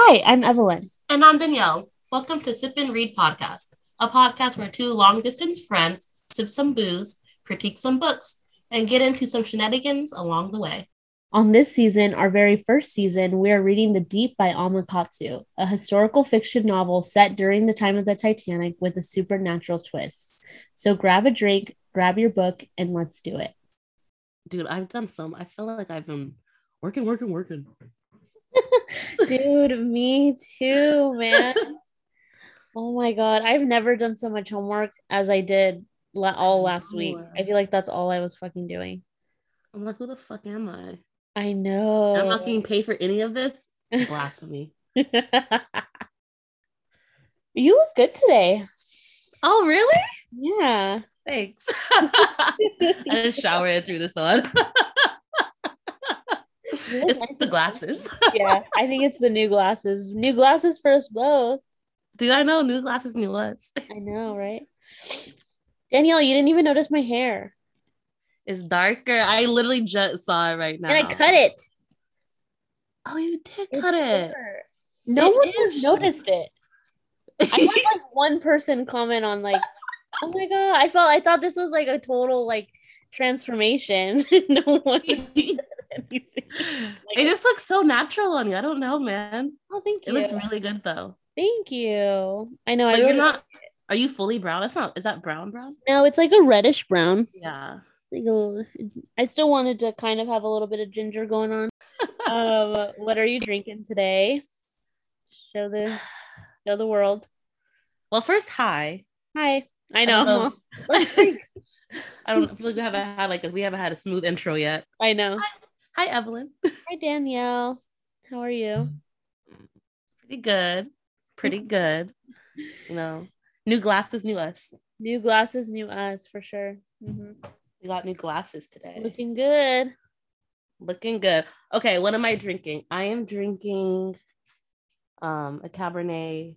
Hi, I'm Evelyn. And I'm Danielle. Welcome to Sip and Read Podcast, a podcast where two long distance friends sip some booze, critique some books, and get into some shenanigans along the way. On this season, our very first season, we are reading The Deep by Alma Katsu, a historical fiction novel set during the time of the Titanic with a supernatural twist. So grab a drink, grab your book, and let's do it. Dude, I've done some. I feel like I've been working, working, working. Dude, me too, man. oh my god, I've never done so much homework as I did la- all last week. I feel like that's all I was fucking doing. I'm like, who the fuck am I? I know. I'm not getting paid for any of this. Blasphemy. you look good today. Oh, really? Yeah. Thanks. I just showered and threw this it's the glasses. yeah, I think it's the new glasses. New glasses for us both. Do I know new glasses, new us? I know, right? Danielle, you didn't even notice my hair. It's darker. I literally just saw it right now. And I cut it. Oh, you did cut it. No it one has noticed it. I had like one person comment on like, oh my god, I felt I thought this was like a total like transformation. no one anything. Like, it just looks so natural on you. I don't know, man. Oh, thank you. It looks really good though. Thank you. I know. But I you're not. Are you fully brown? That's not. Is that brown brown? No, it's like a reddish brown. Yeah. Like a, I still wanted to kind of have a little bit of ginger going on. um, what are you drinking today? Show the show the world. Well, first, hi. Hi. I know. I don't, know. I don't feel like we haven't had like a, we haven't had a smooth intro yet. I know. Hi, hi Evelyn. Hi Danielle. How are you? Pretty good. Pretty good. You know, new glasses, new us. New glasses, new us for sure. Mm-hmm. We got new glasses today. Looking good. Looking good. Okay, what am I drinking? I am drinking um a Cabernet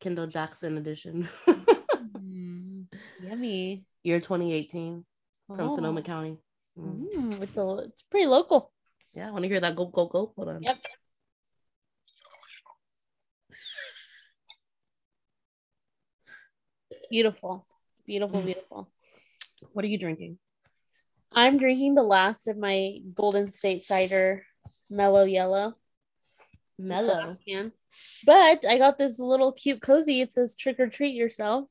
Kendall Jackson edition. mm, yummy. Year 2018 oh. from Sonoma County. Mm. Mm, it's a it's pretty local. Yeah, I want to hear that go go go. Hold on. Yep. Beautiful. Beautiful, beautiful. What are you drinking? I'm drinking the last of my Golden State cider, mellow yellow. Mellow. But I got this little cute cozy. It says trick or treat yourself.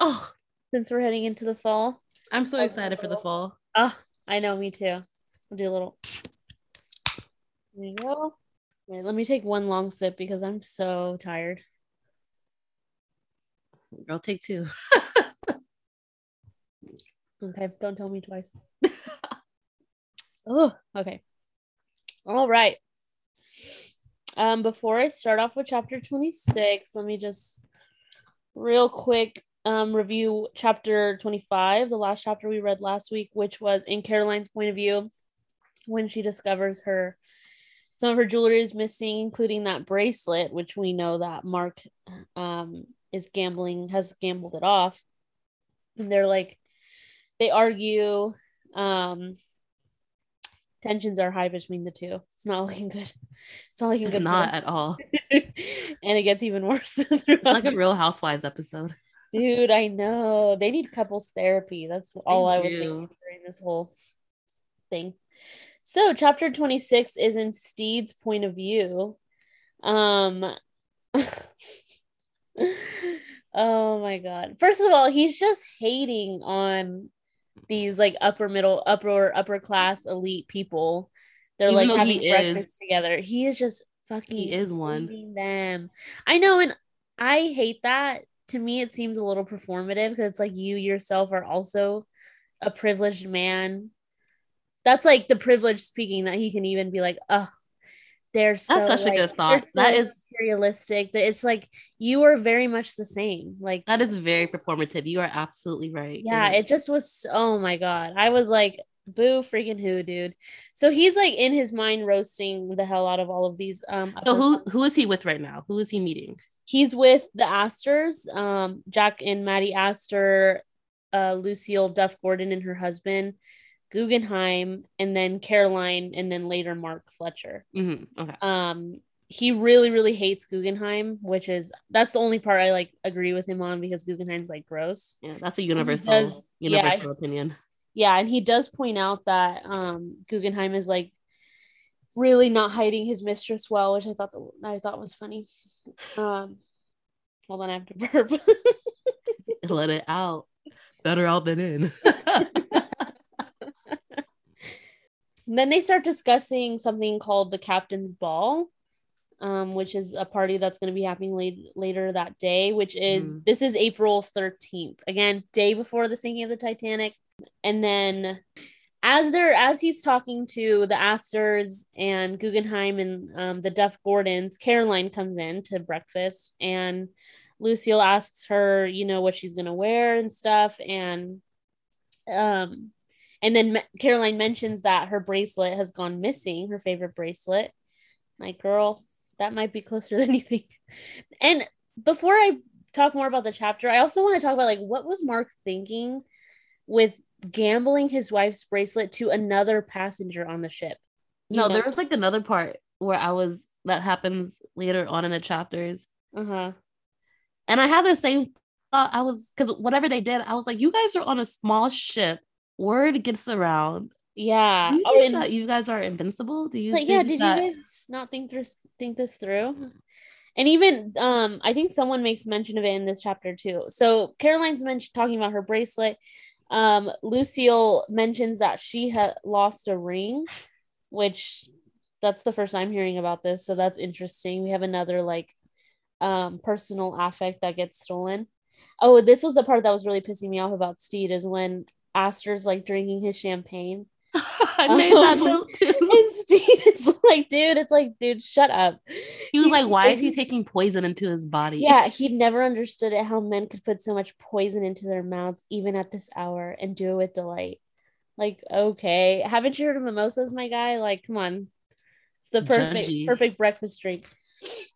Oh, since we're heading into the fall. I'm so excited for the fall. Oh, I know, me too. I'll do a little. There you go. Wait, let me take one long sip because I'm so tired. I'll take two. okay, don't tell me twice. oh, okay. All right. Um, before I start off with chapter 26, let me just real quick um, review chapter 25, the last chapter we read last week, which was in Caroline's point of view when she discovers her some of her jewelry is missing, including that bracelet, which we know that Mark um, is gambling, has gambled it off. And they're like, they argue. Um, tensions are high between the two. It's not looking good. It's not looking it's good. Not at all. and it gets even worse. it's like a Real Housewives episode. Dude, I know. They need couples therapy. That's all I was thinking during this whole thing. So, chapter 26 is in Stede's point of view. Um Oh my god. First of all, he's just hating on these like upper middle upper upper class elite people. They're Even like having breakfast is, together. He is just fucking he is one them. I know and I hate that. To me it seems a little performative because it's like you yourself are also a privileged man that's like the privilege speaking that he can even be like, oh, they're so, that's such like, a good thought. So that is realistic. That it's like you are very much the same. Like that is very performative. You are absolutely right. Yeah, it just was. Oh my god, I was like, boo, freaking who, dude. So he's like in his mind roasting the hell out of all of these. Um, so who who is he with right now? Who is he meeting? He's with the Astors, um, Jack and Maddie Astor, uh, Lucille Duff Gordon and her husband, Guggenheim, and then Caroline, and then later Mark Fletcher. Mm-hmm. Okay. Um, he really really hates Guggenheim, which is that's the only part I like agree with him on because Guggenheim's like gross. Yeah, that's a universal does- universal yeah. opinion. Yeah, and he does point out that um Guggenheim is like really not hiding his mistress well, which I thought the, I thought was funny. Um hold on, I have to burp. Let it out. Better out than in. then they start discussing something called the captain's ball um, which is a party that's going to be happening late, later that day which is this is april 13th again day before the sinking of the titanic and then as they're as he's talking to the Astors and guggenheim and um, the duff gordons caroline comes in to breakfast and lucille asks her you know what she's going to wear and stuff and um and then Caroline mentions that her bracelet has gone missing, her favorite bracelet. Like, girl, that might be closer than you think. And before I talk more about the chapter, I also want to talk about like what was Mark thinking with gambling his wife's bracelet to another passenger on the ship. You no, know? there was like another part where I was that happens later on in the chapters. uh-huh. And I had the same thought. I was because whatever they did, I was like, you guys are on a small ship. Word gets around. Yeah. You Oh, and that you guys are invincible? Do you like, yeah, did that- you guys not think this think this through? And even um, I think someone makes mention of it in this chapter too. So Caroline's mentioned talking about her bracelet. Um, Lucille mentions that she had lost a ring, which that's the first I'm hearing about this. So that's interesting. We have another like um personal affect that gets stolen. Oh, this was the part that was really pissing me off about Steed is when Astor's like drinking his champagne I made that um, note too. and Steed is like, dude, it's like, dude, shut up. He was like, why is he taking poison into his body? Yeah, he never understood it how men could put so much poison into their mouths, even at this hour, and do it with delight. Like, okay, haven't you heard of mimosas, my guy? Like, come on, it's the perfect, Judgy. perfect breakfast drink.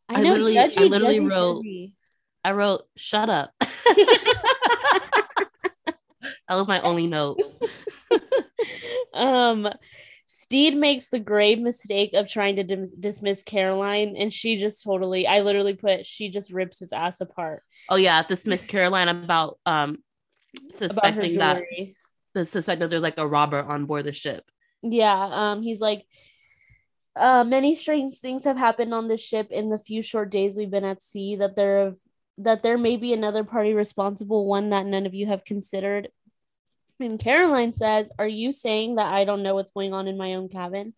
I literally- I literally judgy, wrote- judgy. I wrote, shut up. that was my only note. Um Steed makes the grave mistake of trying to dim- dismiss Caroline, and she just totally, I literally put, she just rips his ass apart Oh yeah, dismiss Caroline about um about suspecting that the suspect that there's like a robber on board the ship. Yeah, um, he's like, uh, many strange things have happened on this ship in the few short days we've been at sea. That there have, that there may be another party responsible, one that none of you have considered. And Caroline says, "Are you saying that I don't know what's going on in my own cabin?"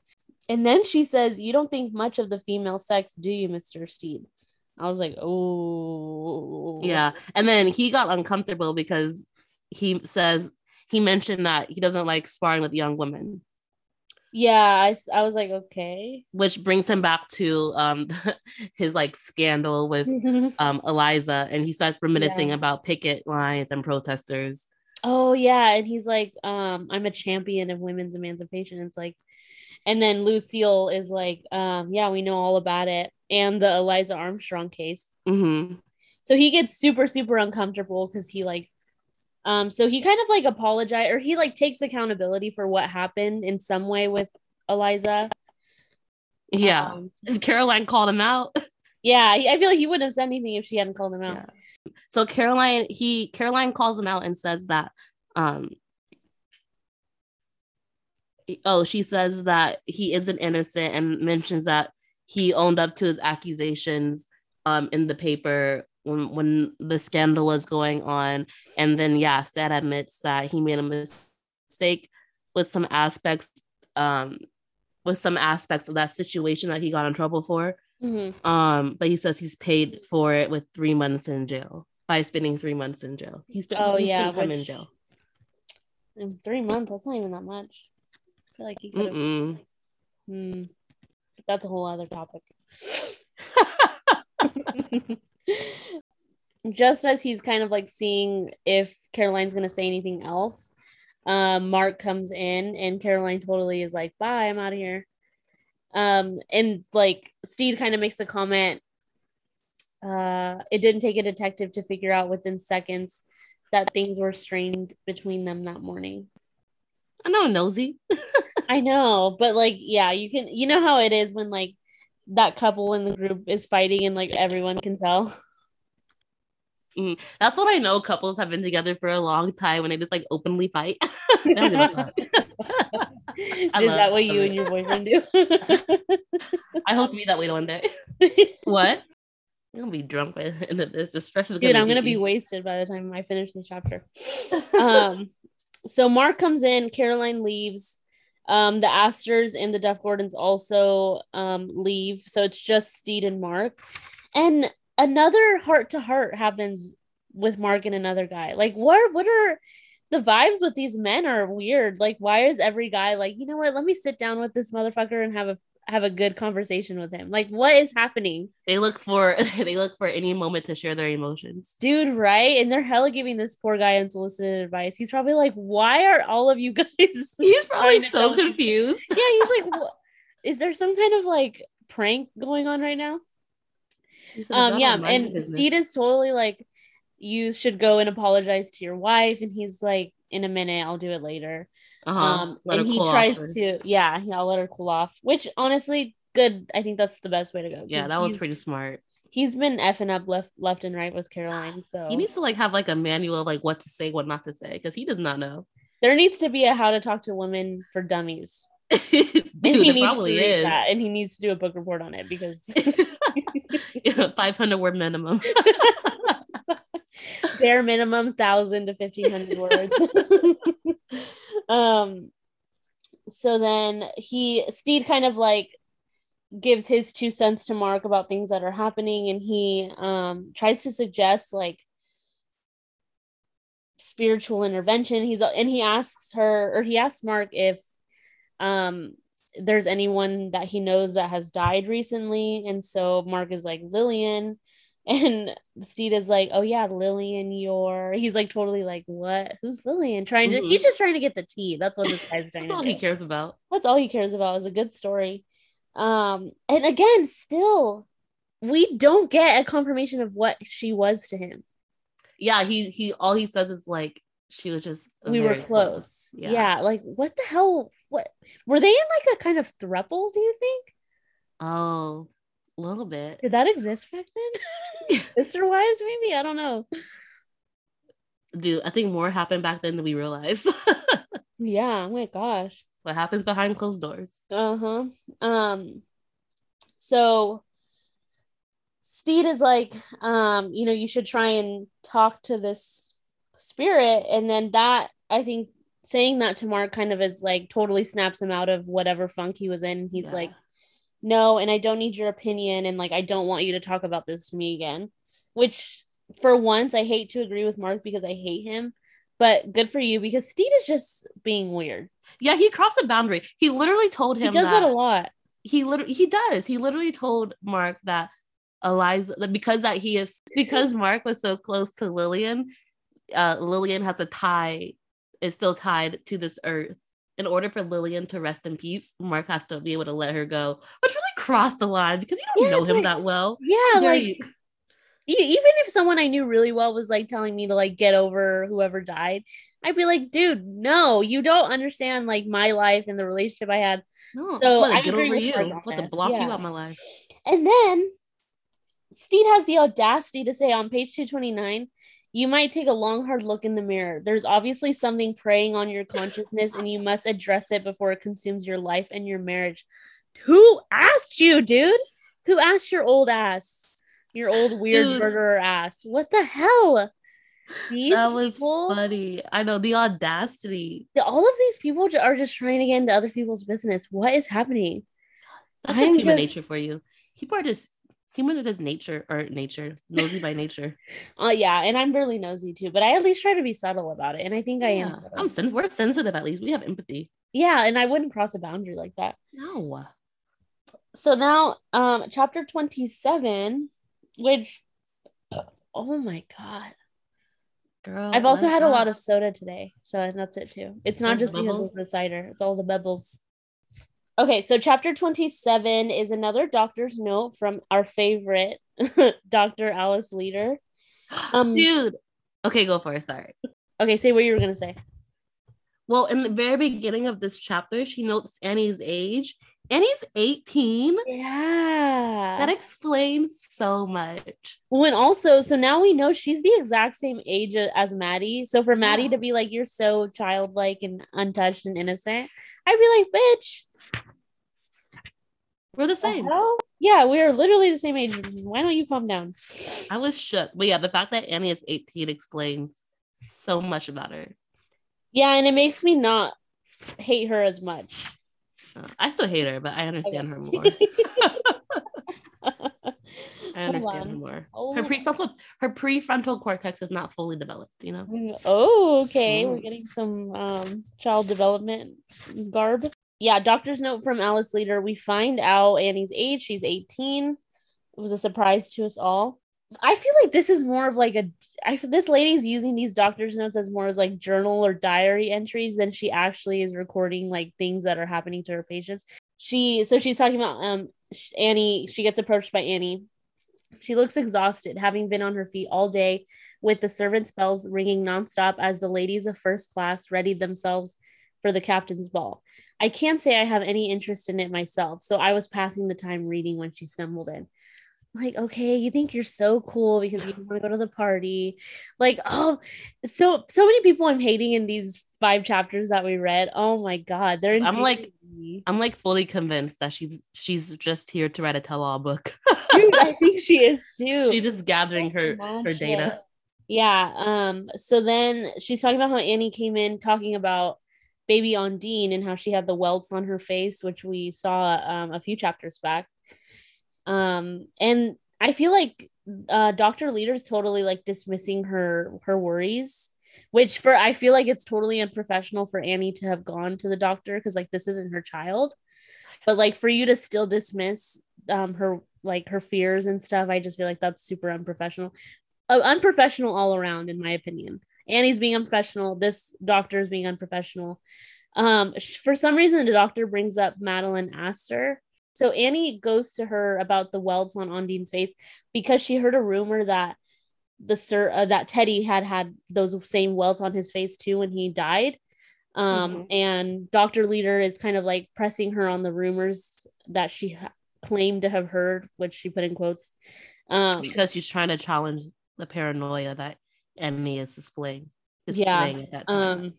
And then she says, "You don't think much of the female sex, do you, Mister Steed?" I was like, "Oh, Yeah. And then he got uncomfortable because he says he mentioned that he doesn't like sparring with young women, yeah." I, I was like, "Okay." which brings him back to um his like scandal with um Eliza and he starts reminiscing Yeah. about picket lines and protesters. Oh yeah and he's like um i'm a champion of women's emancipation it's like and then lucille is like um yeah we know all about it and the eliza armstrong case hmm so he gets super super uncomfortable because he like um so he kind of like apologize or he like takes accountability for what happened in some way with eliza Yeah. Um, Caroline called him out. yeah i feel like he wouldn't have said anything if she hadn't called him out Yeah. So Caroline, he Caroline calls him out and says that um oh, she says that he isn't innocent and mentions that he owned up to his accusations um in the paper when when the scandal was going on. And then yeah, Stat admits that he made a mistake with some aspects um with some aspects of that situation that he got in trouble for. Mhm. Um, but he says he's paid for it with three months in jail by spending three months in jail. He's spent, Oh, he yeah, time in jail. in three months that's not even that much i feel like he could have Hmm. That's a whole other topic. Just as he's kind of like seeing if Caroline's gonna say anything else, um, Mark comes in and Caroline totally is like, "Bye, I'm out of here." Um, and like Steed kind of makes a comment. Uh, it didn't take a detective to figure out within seconds that things were strained between them that morning. I know nosy. I know, but like, yeah, you can, you know how it is when like that couple in the group is fighting and like everyone can tell. Mm, that's what I know. Couples have been together for a long time when they just like openly fight. is that what you and your boyfriend do? I hope to be that way one day. what? I'm gonna be drunk by the end of this. The stress is Dude, gonna. I'm gonna be wasted by the time I finish this chapter. um, so Mark comes in, Caroline leaves. Um, the Astors and the Duff Gordons also um leave, so it's just Stede and Mark. And another heart to heart happens with Mark and another guy. Like, what what are the vibes with these men are weird. Like, why is every guy like, you know what? Let me sit down with this motherfucker and have a have a good conversation with him. Like, what is happening? They look for they look for any moment to share their emotions. Dude, right? And they're hella giving this poor guy unsolicited advice. He's probably like, why are all of you guys He's probably so confused. Yeah, he's like, is there some kind of like prank going on right now? He said, "It's Um, yeah, and business." Steed is totally like, you should go and apologize to your wife, and he's like, in a minute, I'll do it later. uh-huh. Um, Let and he cool tries to, yeah, I'll let her cool off. Which honestly, good. I think that's the best way to go. yeah that was pretty smart. He's been effing up left, left and right with Caroline. So He needs to like have like a manual of like what to say, what not to say, because he does not know. there needs to be a how to talk to women for dummies. Dude, And he it needs probably to read is. that, and he needs to do a book report on it because yeah, 500 word minimum. bare minimum thousand to fifteen hundred words. um. So then he Steed kind of like gives his two cents to Mark about things that are happening, and he um tries to suggest like spiritual intervention. He's and he asks her or he asks Mark if um there's anyone that he knows that has died recently, and so Mark is like Lillian. And Steed is like, oh yeah, Lillian, you're. He's like totally like, what? Who's Lillian? Trying to. Mhm. He's just trying to get the tea. That's what this guy's trying That's all to he do. cares about. That's all he cares about is a good story. Um, and again, still, we don't get a confirmation of what she was to him. Yeah, he he all he says is like she was just we were very close. Yeah. like what the hell? What were they in like a kind of thruple? Do you think? Oh, a little bit. Did that exist back then? Sister wives, maybe? I don't know. Dude, I think more happened back then than we realized. Yeah, oh my gosh. what happens behind closed doors? Uh-huh. Um so Steed is like, um, you know, you should try and talk to this spirit. And then that I think saying that to Mark kind of is like totally snaps him out of whatever funk he was in. He's Yeah. like, no, and I don't need your opinion, and like I don't want you to talk about this to me again. Which for once I hate to agree with Mark because I hate him. But good for you because Steed is just being weird. Yeah, he crossed a boundary. He literally told him He does that, that a lot. he literally he does. He literally told Mark that Eliza because that he is because Mark was so close to Lillian, uh Lillian has a tie is still tied to this earth. In order for Lillian to rest in peace, Mark has to be able to let her go, which really crossed the line because you don't Yeah, know him like- that well. Yeah, like you? even if someone I knew really well was like telling me to like get over whoever died, I'd be like, dude, no, you don't understand like my life and the relationship I had. no, so I get agree over with you. her I'm on to this, block you yeah. out my life. And then Steed has the audacity to say on page 229, you might take a long, hard look in the mirror. There's obviously something preying on your consciousness, and you must address it before it consumes your life and your marriage. Who asked you, dude? Who asked your old ass? Your old weird Dude. murderer ass. What the hell? These that was people, funny. I know the audacity. all of these people are just trying to get into other people's business. What is happening? That's I'm just human just- nature for you. People are just human is nature or nature, nosy by nature. Uh, yeah, and I'm really nosy too, but I at least try to be subtle about it, and I think I am. Subtle. I'm sen- we're sensitive at least. We have empathy. yeah, and I wouldn't cross a boundary like that. No. So now, um, chapter 27, which, oh my god, Girl. I've also had a lot of soda today, so that's it too. It's not just because of the cider; it's all the bubbles. Okay, so chapter 27 is another doctor's note from our favorite Dr. Alice Leader. Um, dude. Okay, go for it. Sorry. Okay, say what you were gonna say. Well, in the very beginning of this chapter, she notes Annie's age Annie's 18. Yeah. That explains so much. Well, and also, so now we know she's the exact same age as Maddie. So for Maddie Yeah. to be like, you're so childlike and untouched and innocent, I'd be like, bitch, We're the the same. hell? Yeah, we are literally the same age. Why don't you calm down? I was shook. But yeah, the fact that Annie is 18 explains so much about her. Yeah, and it makes me not hate her as much. Uh, I still hate her, but I understand her more. I understand her more. Hold Her prefrontal her prefrontal cortex is not fully developed, you know. Mm, Oh, okay. We're Mm. getting some um child development garb. Yeah, doctor's note from Alice Leader. We find out Annie's age. She's 18. It was a surprise to us all. I feel like this is more of like a I this lady's using these doctor's notes as more as like journal or diary entries than she actually is recording like things that are happening to her patients. She so she's talking about um Annie, she gets approached by Annie. She looks exhausted, having been on her feet all day with the servants' bells ringing nonstop as the ladies of first class readied themselves for the captain's ball. I can't say I have any interest in it myself, so I was passing the time reading when she stumbled in. Like, okay, you think you're so cool because you want to go to the party. Like, oh, so so many people I'm hating in these five chapters that we read. Oh my god, they're I'm like- me. I'm like fully convinced that she's she's just here to write a tell-all book. Dude, I think she is too. she's just gathering her her data. Yeah. Um. So then she's talking about how Annie came in talking about baby Ondine and how she had the welts on her face, which we saw um, a few chapters back. Um. And I feel like uh, Doctor Leader's totally like dismissing her her worries. Which for I feel like it's totally unprofessional for Annie to have gone to the doctor because like this isn't her child, but like for you to still dismiss um her like her fears and stuff, I just feel like that's super unprofessional uh, unprofessional all around, in my opinion. Annie's being unprofessional. This doctor is being unprofessional. Um, for some reason, the doctor brings up Madeline Astor. So Annie goes to her about the welts on Ondine's face because she heard a rumor that the sir uh, that Teddy had had those same welts on his face too when he died. Um, Mhm. and Doctor Leader is kind of like pressing her on the rumors that she ha- claimed to have heard, which she put in quotes. Um, because she's trying to challenge the paranoia that Annie is displaying. Yeah, displaying at that time. um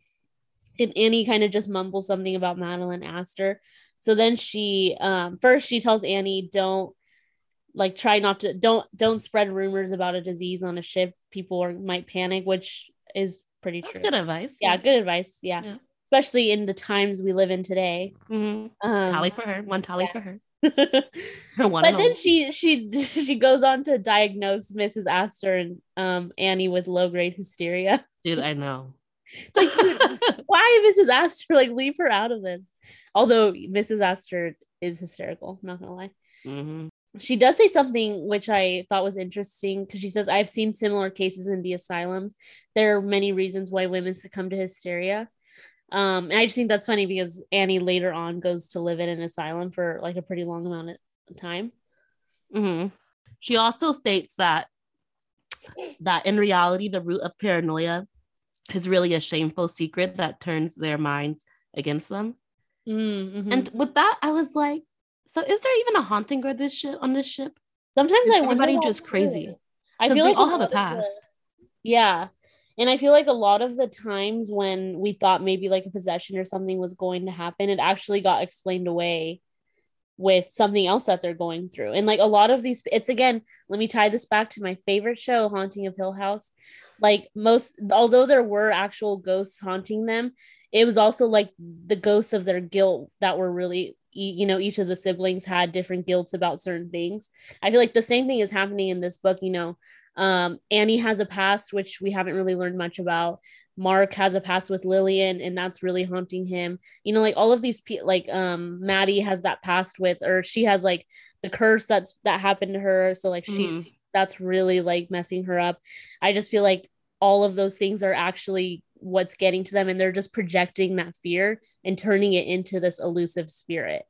and annie kind of just mumbles something about madeline astor so then she um first she tells annie don't like try not to don't don't spread rumors about a disease on a ship people are, might panic which is pretty That's true good advice. yeah good advice yeah. Yeah. especially in the times we live in today Mhm. um Tally for her. One tally yeah. for her. but then only. she she she goes on to diagnose mrs astor and um annie with low grade hysteria dude, I know. Like why Mrs. Astor? Like, leave her out of this. Although Mrs. Astor is hysterical, I'm not gonna lie. Mhm. She does say something which I thought was interesting because she says, I've seen similar cases in the asylums. There are many reasons why women succumb to hysteria. Um, and I just think that's funny because Annie later on goes to live in an asylum for like a pretty long amount of time. Mm-hmm. She also states that that in reality, the root of paranoia is really a shameful secret that turns their minds against them. Mm, mhm. And with that, I was like, so is there even a haunting guard this ship on this ship? sometimes is I wonder everybody just crazy? I feel they like all have a of the- past. Yeah. And I feel like a lot of the times when we thought maybe like a possession or something was going to happen, it actually got explained away with something else that they're going through. And like a lot of these, it's again, let me tie this back to my favorite show, Haunting of Hill House. Like most, although there were actual ghosts haunting them, it was also like the ghosts of their guilt that were really, you know, each of the siblings had different guilts about certain things. I feel like the same thing is happening in this book, you know um, Annie has a past, which we haven't really learned much about. Mark has a past with Lillian, and that's really haunting him. You know, like all of these, pe- like um, Maddie has that past with, or she has like the curse that's that happened to her. So like she's that's really like messing her up. I just feel like all of those things are actually what's getting to them, and they're just projecting that fear and turning it into this elusive spirit.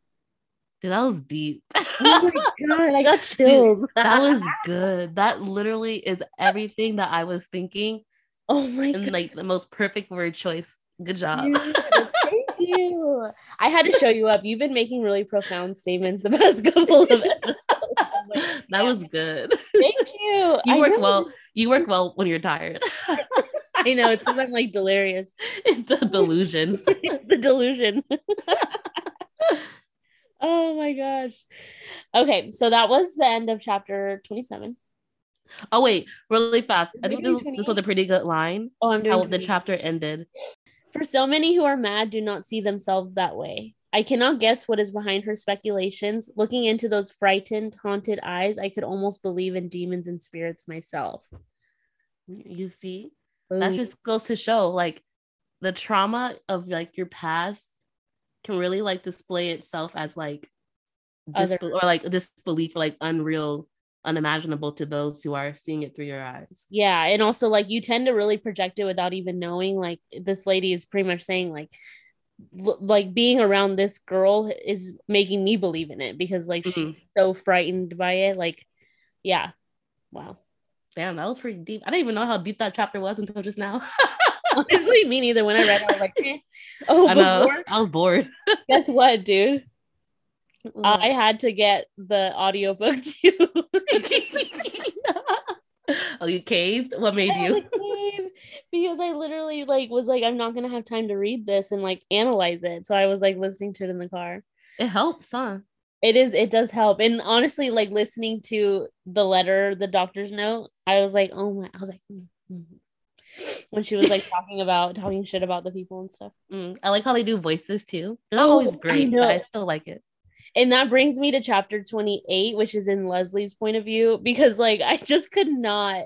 Dude, that was deep. Oh my god, I got chills. that was good. That literally is everything that I was thinking oh my god. like the most perfect word choice. Good job. Dude, thank you. I had to show you up. You've been making really profound statements the past couple of episodes. Like, that yeah. was good. Thank you. You I work well. You work well when you're tired. I know it's because I'm like delirious. it's the delusions. It's the delusion. oh my gosh. Okay, so that was the end of chapter 27. Oh wait, really fast. I think this, this was a pretty good line. Oh, I'm doing How the chapter ended. For so many who are mad do not see themselves that way. I cannot guess what is behind her speculations. Looking into those frightened, haunted eyes, I could almost believe in demons and spirits myself. You see, that just goes to show like the trauma of like your past can really like display itself as like Other- disbe- or like disbelief or like unreal, unimaginable to those who are seeing it through your eyes. yeah and also like you tend to really project it without even knowing like this lady is pretty much saying like l- like being around this girl is making me believe in it because like she's Mhm. so frightened by it like yeah wow Damn, that was pretty deep. I didn't even know how deep that chapter was until just now. honestly me neither when i read it i was like eh. oh I know. before I was bored. guess what dude Mm. i had to get the audiobook too oh, you caved? What made I you? because I literally like was like I'm not gonna have time to read this and like analyze it. So I was like listening to it in the car. It helps, huh? It is it does help. And honestly, like listening to the letter, the doctor's note, I was like, oh my I was like mm, mm. when she was like talking about talking shit about the people and stuff. Mm, I like how they do voices too. They're not Oh, always I great, but. I still like it. And that brings me to chapter 28, which is in Leslie's point of view, because like I just could not,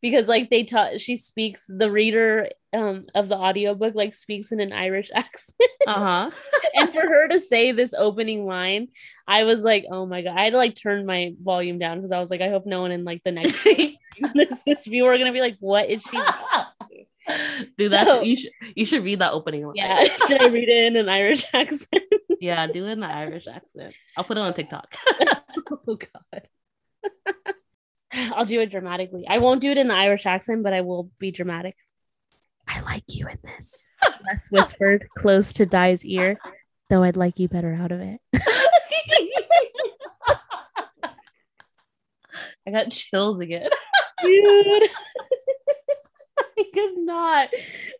because like they taught she speaks the reader um of the audiobook like speaks in an Irish accent. Uh huh. and for her to say this opening line, I was like, oh my god. I had to like turn my volume down because I was like, I hope no one in like the next this, this viewer are gonna be like, what is she? Dude, that No. should, you should you should read that opening line. Yeah, should I read it in an Irish accent? Yeah, do it in an Irish accent. I'll put it on TikTok. oh god. I'll do it dramatically. I won't do it in the Irish accent, but I will be dramatic. I like you in this. Les whispered close to Di's ear, though I'd like you better out of it. I got chills again. Dude. I could not.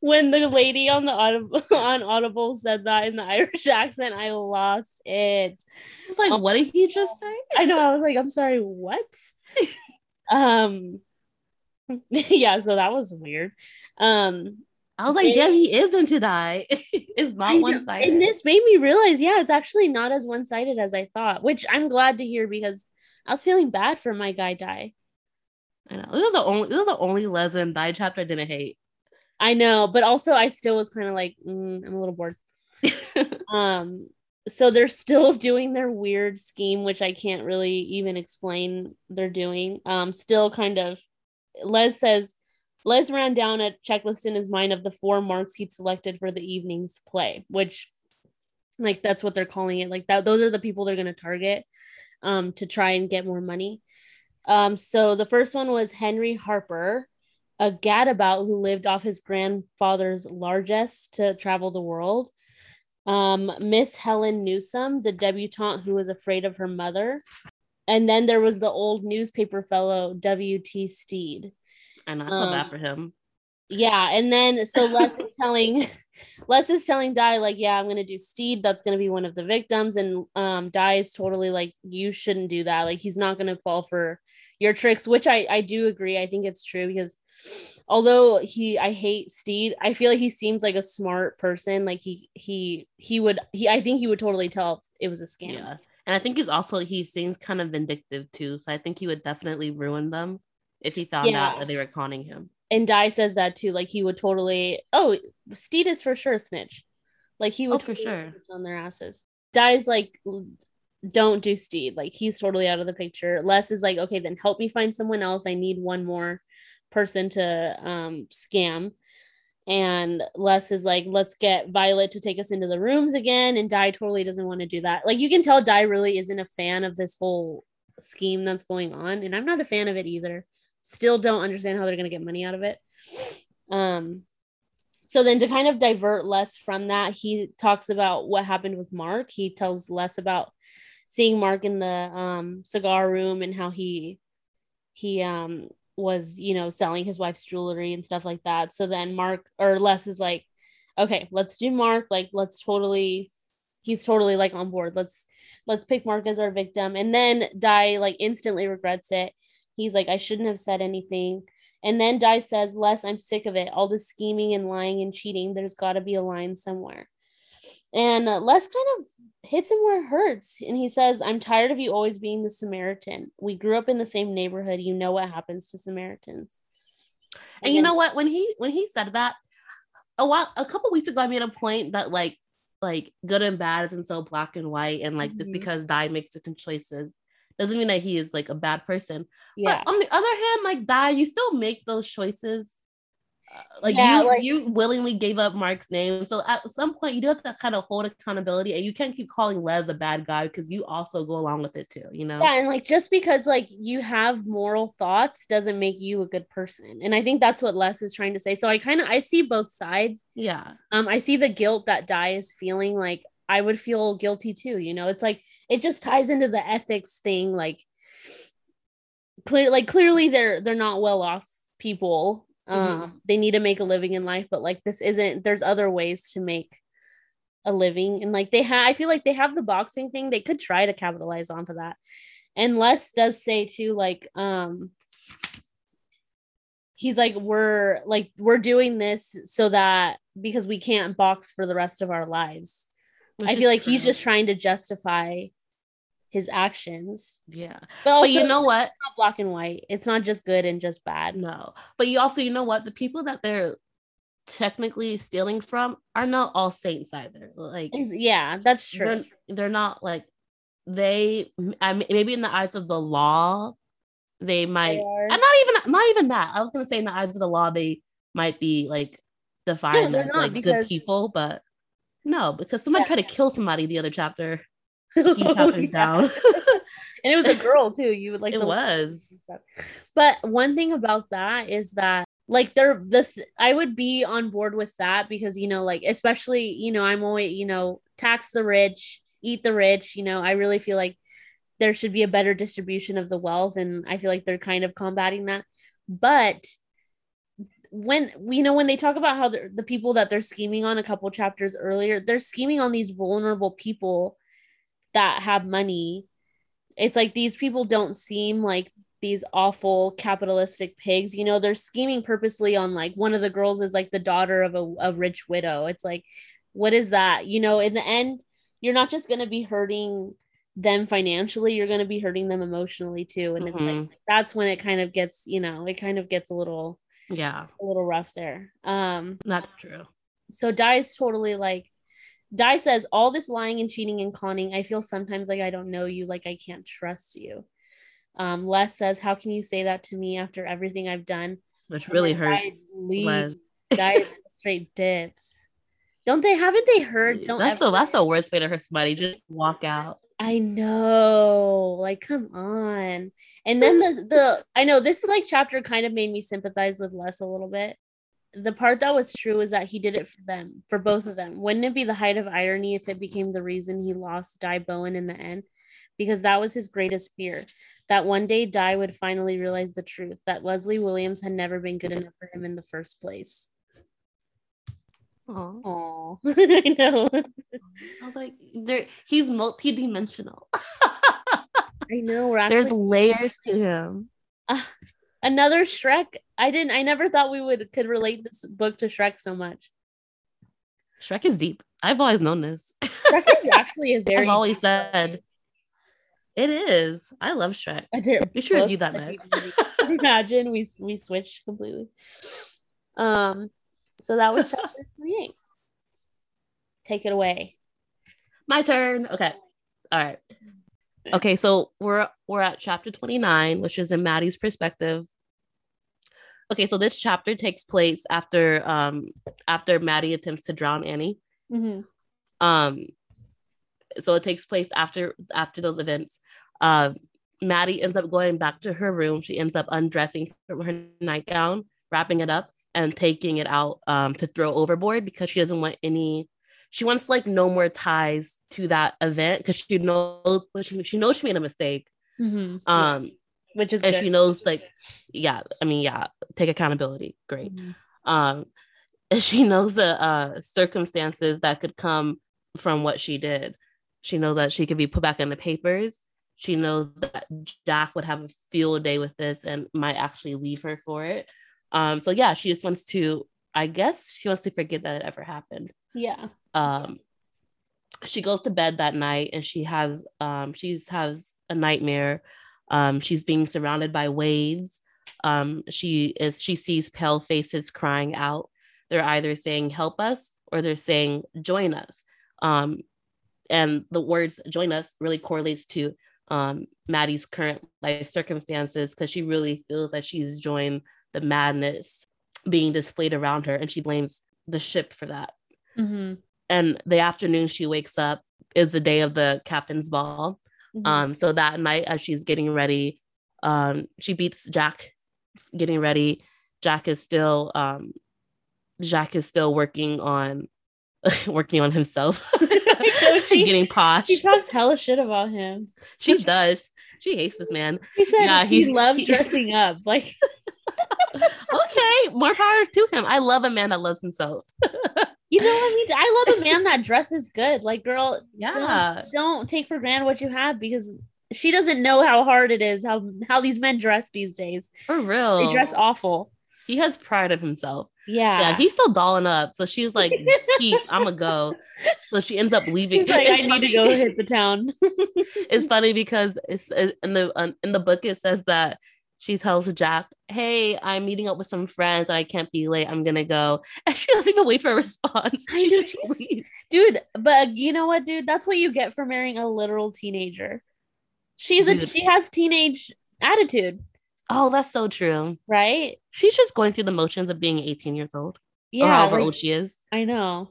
When the lady on the Audible on Audible said that in the Irish accent, I lost it. I was like, what did he just say? I know. I was like, I'm sorry, what? um yeah, so that was weird. Um I was like, damn, he is into Di. it's not one sided. And this made me realize, yeah, it's actually not as one sided as I thought, which I'm glad to hear because I was feeling bad for my guy Di. I know. This is the only this is the only Les and chapter I didn't hate. I know, but also I still was kind of like, mm, I'm a little bored. um, so they're still doing their weird scheme, which I can't really even explain. They're doing. Um, still kind of. Les says, Les ran down a checklist in his mind of the four marks he'd selected for the evening's play, which, like, that's what they're calling it. Like that, those are the people they're going to target, um, to try and get more money. Um, so the first one was Henry Harper, a gadabout who lived off his grandfather's largesse to travel the world. Um, Miss Helen Newsom, the debutante who was afraid of her mother. And then there was the old newspaper fellow, W.T. Steed. I know. I bad Um, for him. Yeah, and then so Les is telling Les is telling Di like, yeah, I'm gonna do Steed. That's gonna be one of the victims, and um, Di is totally like, you shouldn't do that. Like, he's not gonna fall for your tricks, which I I do agree. I think it's true because although he I hate Steed, I feel like he seems like a smart person. Like he he he would he I think he would totally tell it was a scam. Yeah. And I think he's also he seems kind of vindictive too. So I think he would definitely ruin them if he found Yeah. out that they were conning him. and Di says that too. Like he would totally. Oh, Steed is for sure a snitch. Like he would Oh, for sure. on their asses. Di's like, don't do Steed. Like he's totally out of the picture. Les is like, okay, then help me find someone else. I need one more person to um scam. And Les is like, let's get Violet to take us into the rooms again. And Di totally doesn't want to do that. Like you can tell Di really isn't a fan of this whole scheme that's going on. And I'm not a fan of it either. Still don't understand how they're gonna get money out of it. Um so then to kind of divert Les from that, he talks about what happened with Mark. He tells Les about seeing Mark in the um, cigar room and how he he um was you know selling his wife's jewelry and stuff like that. So then Mark or Les is like, okay, let's do Mark. Like let's totally, he's totally like on board. Let's let's pick Mark as our victim. And then Di like instantly regrets it. He's like, I shouldn't have said anything. And then Di says, Les, I'm sick of it. All the scheming and lying and cheating. There's got to be a line somewhere. And uh, Les kind of hits him where it hurts. And he says, I'm tired of you always being the Samaritan. We grew up in the same neighborhood. You know what happens to Samaritans. And, and you know what? When he when he said that, a while a couple weeks ago, I made a point that like like good and bad isn't so black and white, and like mm-hmm. just because Di makes certain choices doesn't mean that he is like a bad person. Yeah. But on the other hand, like Di, you still make those choices. Like yeah, you, like, you willingly gave up Mark's name, so at some point you do have to kind of hold accountability, and you can't keep calling Les a bad guy because you also go along with it too, you know. Yeah, and like just because like you have moral thoughts doesn't make you a good person, and I think that's what Les is trying to say. So I kind of I see both sides. Yeah. Um, I see the guilt that Di is feeling. Like I would feel guilty too. You know, it's like it just ties into the ethics thing. Like clear, like clearly they're they're not well off people. Um, mm-hmm. they need to make a living in life, but like this isn't. There's other ways to make a living, and like they have. I feel like they have the boxing thing. They could try to capitalize onto that. And Les does say too, like um he's like we're like we're doing this so that because we can't box for the rest of our lives which I feel like true. he's just trying to justify his actions. Yeah. But, also, but you know what? not black and white. It's not just good and just bad. No. But you also, you know what? The people that they're technically stealing from are not all saints either. Like yeah, that's true. They're, they're not like they I mean, maybe in the eyes of the law they might they and not even not even that. I was gonna say in the eyes of the law they might be like defined no, as like because, good people, but no, because someone yeah. tried to kill somebody the other chapter. Chapters down. and it was a girl too. You would like it was. But one thing about that is that like they're the th- I would be on board with that because you know like especially you know I'm always you know tax the rich, eat the rich. You know I really feel like there should be a better distribution of the wealth, and I feel like they're kind of combating that. But when you know when they talk about how the people that they're scheming on a couple chapters earlier they're scheming on these vulnerable people that have money it's like these people don't seem like these awful capitalistic pigs. You know they're scheming purposely on like one of the girls is like the daughter of a, a rich widow. It's like what is that? You know in the end you're not just going to be hurting them financially you're going to be hurting them emotionally too. And mm-hmm. it's like mm-hmm. that's when it kind of gets you know it kind of gets a little yeah. a little rough there. Um that's true. so Di's totally like Di says all this lying and cheating and conning i feel sometimes like i don't know you like i can't trust you. Um les says how can you say that to me after everything i've done? Which really hurts les. Di straight dips. Don't they haven't they heard don't that's ever- the that's the worst way to hurt somebody just walk out. I know, like, come on. And then the the I know this like chapter kind of made me sympathize with Les a little bit. The part that was true is that he did it for them, for both of them. Wouldn't it be the height of irony if it became the reason he lost Di Bowen in the end? Because that was his greatest fear. That one day Di would finally realize the truth that Leslie Williams had never been good enough for him in the first place. Oh, I know. I was like, there. He's multi-dimensional. I know. We're There's layers to him. Uh, another Shrek. I didn't. I never thought we would could relate this book to Shrek so much. Shrek is deep. I've always known this. Shrek is actually a very. I've always said. It is. I love Shrek. I do. We should review that next. Imagine we we switched completely. Um, so that was chapter 28. Take it away. My turn. Okay. All right. Okay, so we're we're at chapter 29, which is in Maddie's perspective. Okay, so this chapter takes place after um after Maddie attempts to drown Annie. Mm-hmm. Um so it takes place after after those events. Um Maddie ends up going back to her room. She ends up undressing from her nightgown, wrapping it up, and taking it out um, to throw overboard because she doesn't want any. She wants like no more ties to that event because she knows she, she knows she made a mistake. Mhm. Um, which is and good. she knows like yeah i mean yeah take accountability great Mhm. um and she knows the uh circumstances that could come from what she did she knows that she could be put back in the papers she knows that jack would have a field day with this and might actually leave her for it um so yeah she just wants to i guess she wants to forget that it ever happened Yeah. Um she goes to bed that night and she has um she's has a nightmare. Um she's being surrounded by waves. Um she is she sees pale faces crying out. They're either saying help us or they're saying join us. Um and the words join us really correlates to um maddie's current life circumstances because she really feels that she's joined the madness being displayed around her and she blames the ship for that. Mm-hmm. And the afternoon she wakes up is the day of the captain's ball. Mm-hmm. um so that night as she's getting ready um she beats jack getting ready. Jack is still um jack is still working on working on himself. She- getting posh. She talks hella shit about him. she does. She hates this man. He said Yeah, he loves he- dressing up. Like okay more power to him. I love a man that loves himself you know what I mean? I love a man that dresses good. Like, girl, yeah don't take for granted what you have because she doesn't know how hard it is, how how these men dress these days. for real They dress awful. he has pride of himself Yeah. yeah he's still dolling up so she's like peace i'm gonna go so she ends up leaving He's like, I It's need to funny- go hit the town. it's funny because it's in the in the book it says that she tells Jack, "Hey, I'm meeting up with some friends. I can't be late. I'm gonna go." And she doesn't even wait for a response. She just leaves. dude, but you know what, dude? That's what you get for marrying a literal teenager. She's a she has teenage attitude, Oh, that's so true. right? She's just going through the motions of being 18 years old, or Yeah, however like- old she is. I know.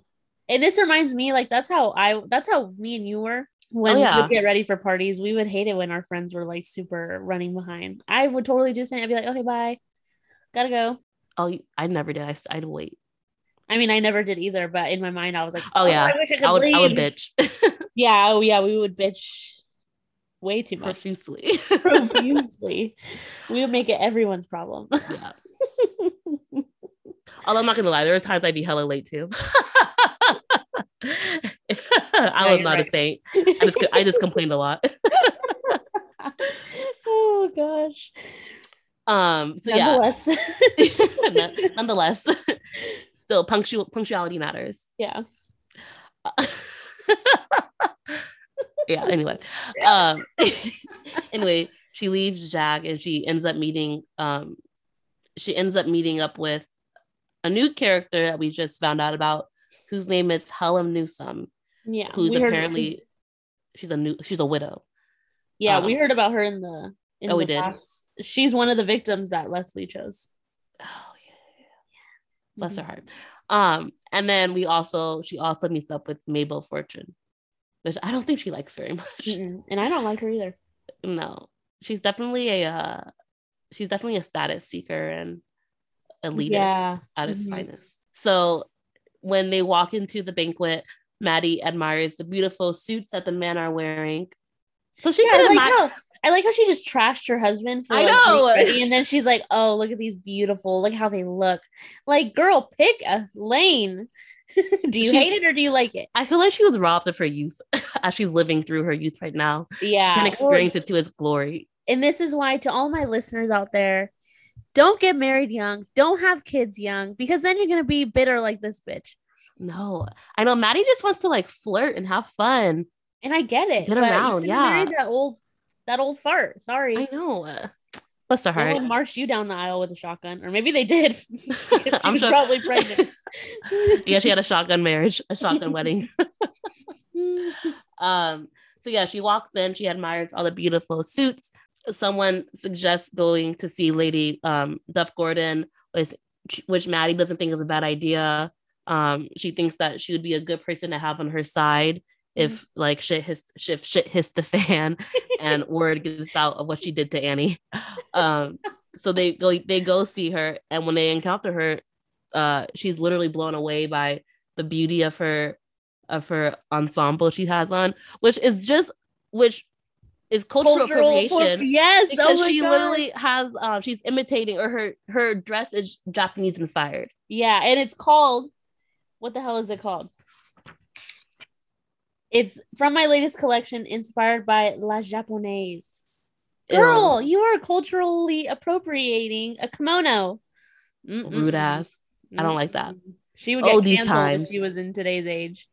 And this reminds me, like that's how I that's how me and you were when Oh, we yeah. would get ready for parties. We would hate it when our friends were like super running behind. I would totally do something. I'd be like, okay, bye. Gotta go. Oh, I never did. I'd wait. I mean, I never did either, but in my mind, I was like, Oh, oh yeah. I wish I could I would. I would bitch Yeah, oh yeah, we would bitch way too much profusely. profusely. we would make it everyone's problem. yeah. Although I'm not gonna lie, there are times I'd be hella late too. I was not a saint. I just I just complained a lot. oh gosh. Um. So yeah. Nonetheless. None- Nonetheless, still punctual punctuality matters. yeah. yeah. Anyway. Um. anyway, she leaves Jack and she ends up meeting. Um. She ends up meeting up with a new character that we just found out about, whose name is Helen Newsom, Yeah. who's we heard- apparently she's a new she's a widow. Yeah, Um, we heard about her in the in Oh, we the did? past. She's one of the victims that Leslie chose. Oh yeah. yeah, Bless Mhm. her heart. Um, and then we also she also meets up with Mabel Fortune, which I don't think she likes very much. Mm-mm. And I don't like her either. No, she's definitely a uh, she's definitely a status seeker and elitist Yeah. at its Mhm. finest. So when they walk into the banquet, Maddie admires the beautiful suits that the men are wearing. So she Yeah, could like, admire. I like how she just trashed her husband for I like, know. and then she's like, "Oh, look at these beautiful. Look how they look." Like, girl, pick a lane. do you She's- hate it or do you like it? I feel like she was robbed of her youth as she's living through her youth right now. Yeah, She can well, experience it to its glory. and this is why to all my listeners out there don't get married young don't have kids young because then you're gonna be bitter like this bitch No, I know Maddie just wants to like flirt and have fun. and i get it Get but around, yeah. that old that old fart sorry I know. Uh, bless her heart. one marched you down the aisle with a shotgun or maybe they did I'm sure- probably pregnant yeah, she had a shotgun marriage, a shotgun wedding. Um, so yeah, she walks in, she admires all the beautiful suits. Someone suggests going to see Lady um, Duff Gordon, which, which Maddie doesn't think is a bad idea. Um, she thinks that she would be a good person to have on her side if like shit hits shit, shit hits the fan and word gets out of what she did to Annie. Um, so they go they go see her, and when they encounter her, uh she's literally blown away by the beauty of her of her ensemble she has on, which is just which is cultural, Cultural appropriation. appropri- yes, because oh she God. literally has um she's imitating or her her dress is Japanese inspired. Yeah, and it's called what the hell is it called? It's from my latest collection, inspired by La Japonaise. Girl, you are culturally appropriating a kimono. Mm-mm-mm. rude ass. I don't like that. She would Oh, these times. if she was in today's age.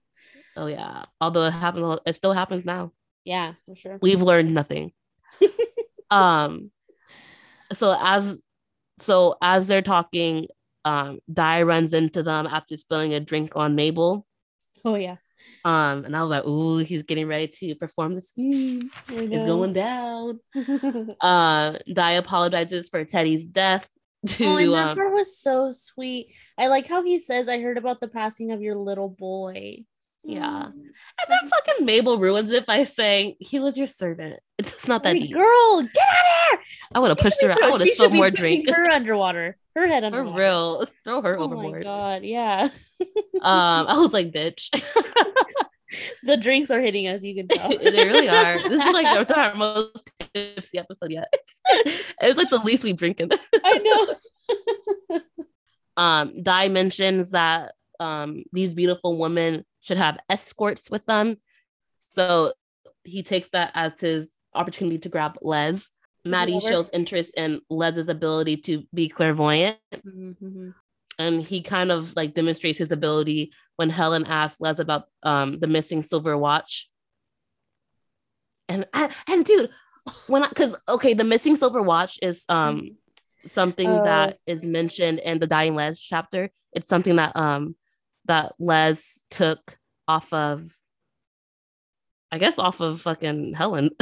Oh yeah. Although it happens it still happens now. Yeah, for sure. We've learned nothing. um so as so as they're talking, um Di runs into them after spilling a drink on Mabel. Oh yeah. Um and I was like, ooh, he's getting ready to perform the scheme. It's going down. Uh Di apologizes for Teddy's death to oh, and that um part was so sweet. I like how he says, "I heard about the passing of your little boy." Yeah. Mm. and then fucking Mabel ruins it by saying he was your servant. It's not that Hey, deep. girl, get out of here! I would have pushed her. out. I would have spilled more drink. Her underwater. Her head For underwater. real. Throw her Oh my overboard. god, yeah. Um, I was like, bitch. The drinks are hitting us, you can tell. they really are. This is like our, our most tipsy episode yet. it's like the least we've drinking. I know. Um, Di mentions that um these beautiful women should have escorts with them. So he takes that as his opportunity to grab Les. Maddie shows interest in Les's ability to be clairvoyant. Mhm. and he kind of like demonstrates his ability when Helen asks Les about um the missing silver watch. And I, and dude, when I because okay, the missing silver watch is um something Oh. that is mentioned in the dying Les chapter. It's something that um that Les took off of I guess off of fucking Helen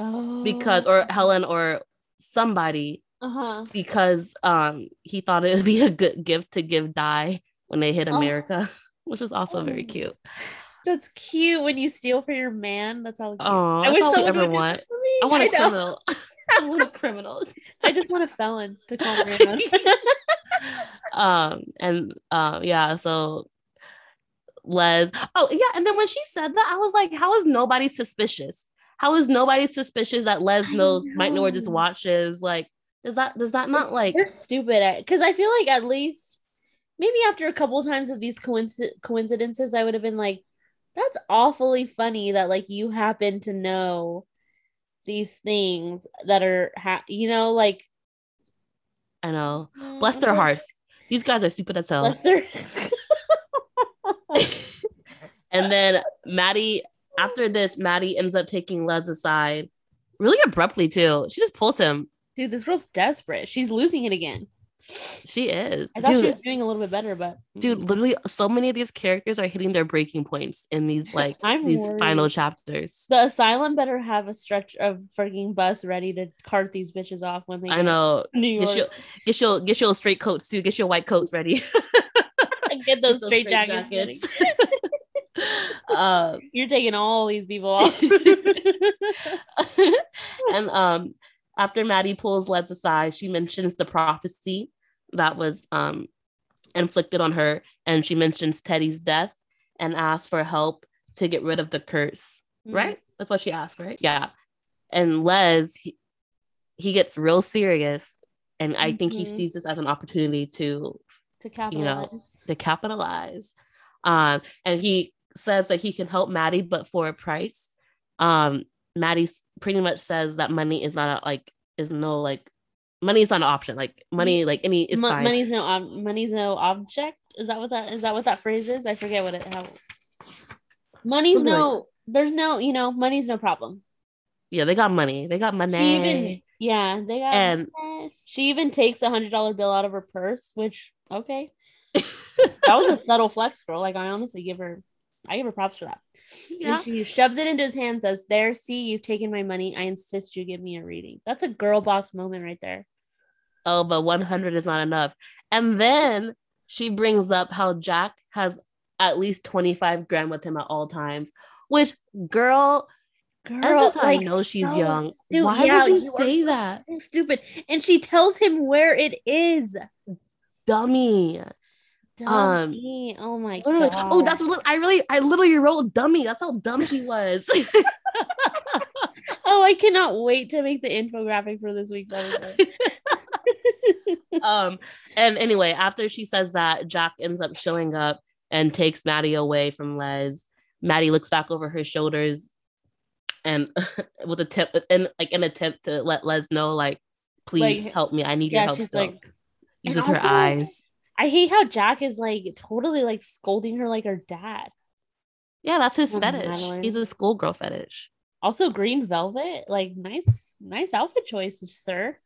Oh. because or Helen or somebody uh-huh. because um he thought it would be a good gift to give Di when they hit Oh. America, which was also very Oh. cute. That's cute when you steal for your man. That's all. Oh, I that's wish all we ever want. that for me. I want a know. criminal. I want a criminal. I just want a felon to call me. um and um yeah, so Les. Oh yeah, and then when she said that, I was like, how is nobody suspicious? How is nobody suspicious that Les knows might know where this know. watch is? Like, does that does that not like They're stupid because I feel like at least maybe after a couple times of these coinci- coincidences, I would have been like, "That's awfully funny that like you happen to know these things that are ha- you know like I know. Bless their mm-hmm. hearts. These guys are stupid as hell. Their And then Maddie, after this, Maddie ends up taking Les aside really abruptly too. She just pulls him. dude. This girl's desperate. She's losing it again. She is. I thought Dude, she was doing a little bit better, but mm. dude, literally so many of these characters are hitting their breaking points in these like these worried. final chapters. The asylum better have a stretch of freaking bus ready to cart these bitches off when they I get know. New Get York. your get your get your straight coats too. Get your white coats ready. Get those Get straight jackets. uh, You're taking all these people off. and um after Maddie pulls Les aside, she mentions the prophecy that was um inflicted on her, and she mentions Teddy's death and asks for help to get rid of the curse. Mm-hmm. Right? That's what she asked, right? Yeah. And Les, he, he gets real serious, and I think he Mhm. sees this as an opportunity to to capitalize. to capitalize. Um, and he says that he can help Maddie, but for a price. Um, Maddie pretty much says that money is not a, like is no like money is not an option. Like money, like any it's Mo- fine. money's no ob- money's no object. Is that what that is? That what that phrase is? I forget what it. How money's Something like- no. there's no. You know, money's no problem. yeah, they got money. They got money. She even yeah, they got. And- money. she even takes a hundred dollar bill out of her purse, which okay, that was a subtle flex, girl. Like I honestly give her, I give her props for that. yeah. And she shoves it into his hand, says, "There, see, you've taken my money. I insist you give me a reading." That's a girl boss moment right there. oh, but 100 is not enough. And then she brings up how Jack has at least 25 grand with him at all times, which girl, Girl, like, I know she's so young. stu- Why yeah, would you are say so that? Stupid. And she tells him where it is. Dummy. Dummy. oh my Literally. god. Oh, that's what I really I literally wrote dummy. That's how dumb she was. Oh, I cannot wait to make the infographic for this week's episode. um and anyway, after she says that, Jack ends up showing up and takes Maddie away from Les. Maddie looks back over her shoulders and with a tip and like an attempt to let Les know, like, please Like, help me. I need your help she's still. like, Uses her eyes. I hate how Jack is like totally like scolding her like her dad. Yeah, that's his Oh, fetish. Madeline. He's a schoolgirl fetish. Also, green velvet, like nice, nice outfit choices, sir.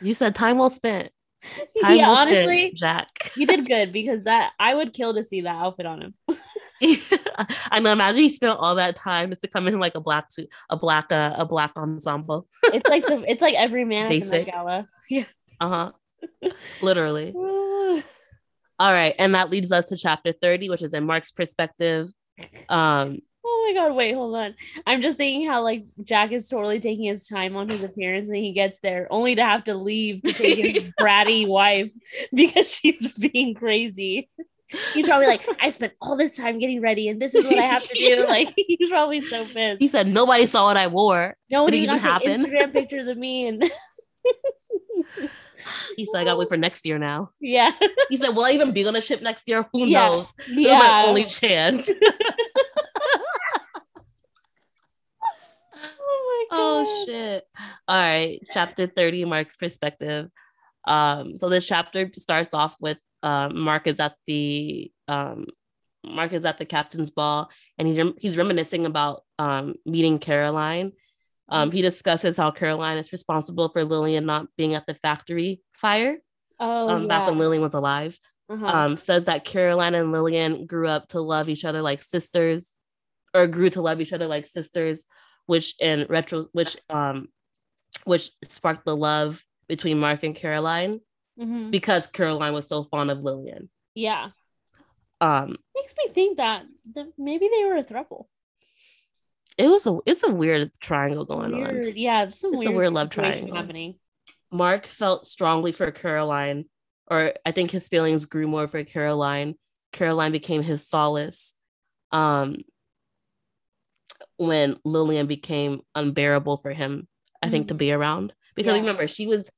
You said time well spent. Time yeah, well honestly, spent, Jack. you did good because that I would kill to see that outfit on him. I know. Imagine he spent all that time just to come in like a black suit, a black, uh, a black ensemble. It's like the it's like every man at the Basic. Met Gala. Yeah. Uh huh. Literally. All right, and that leads us to chapter thirty, which is in Mark's perspective. Um, oh my god, wait, hold on. I'm just thinking how like Jack is totally taking his time on his appearance and he gets there only to have to leave to take his bratty wife because she's being crazy. He's probably like, I spent all this time getting ready and this is what I have to do. Like he's probably so pissed. he said nobody saw what I wore. no one did it even even happen? Instagram pictures of me and He said I got to wait for next year now. yeah. He said, "Will I even be on a ship next year? Who Yeah. knows? This is Yeah. my only chance." oh my god. oh shit all right chapter 30 mark's perspective um so this chapter starts off with um mark is at the um mark is at the captain's ball and he's rem- he's reminiscing about um meeting caroline um he discusses how caroline is responsible for lillian not being at the factory fire Oh um yeah. back when lillian was alive Uh-huh. um, says that Caroline and Lillian grew up to love each other like sisters, or grew to love each other like sisters, which in retro, which um, which sparked the love between Mark and Caroline Mhm. because Caroline was so fond of Lillian. Yeah. Um, Makes me think that, that maybe they were a throuple. It was a it's a weird triangle going on. Yeah, it's some It's a weird, weird love triangle. happening. Mark felt strongly for Caroline, or I think his feelings grew more for Caroline. Caroline became his solace. Um, when Lillian became unbearable for him, I think to be around because Yeah. remember she was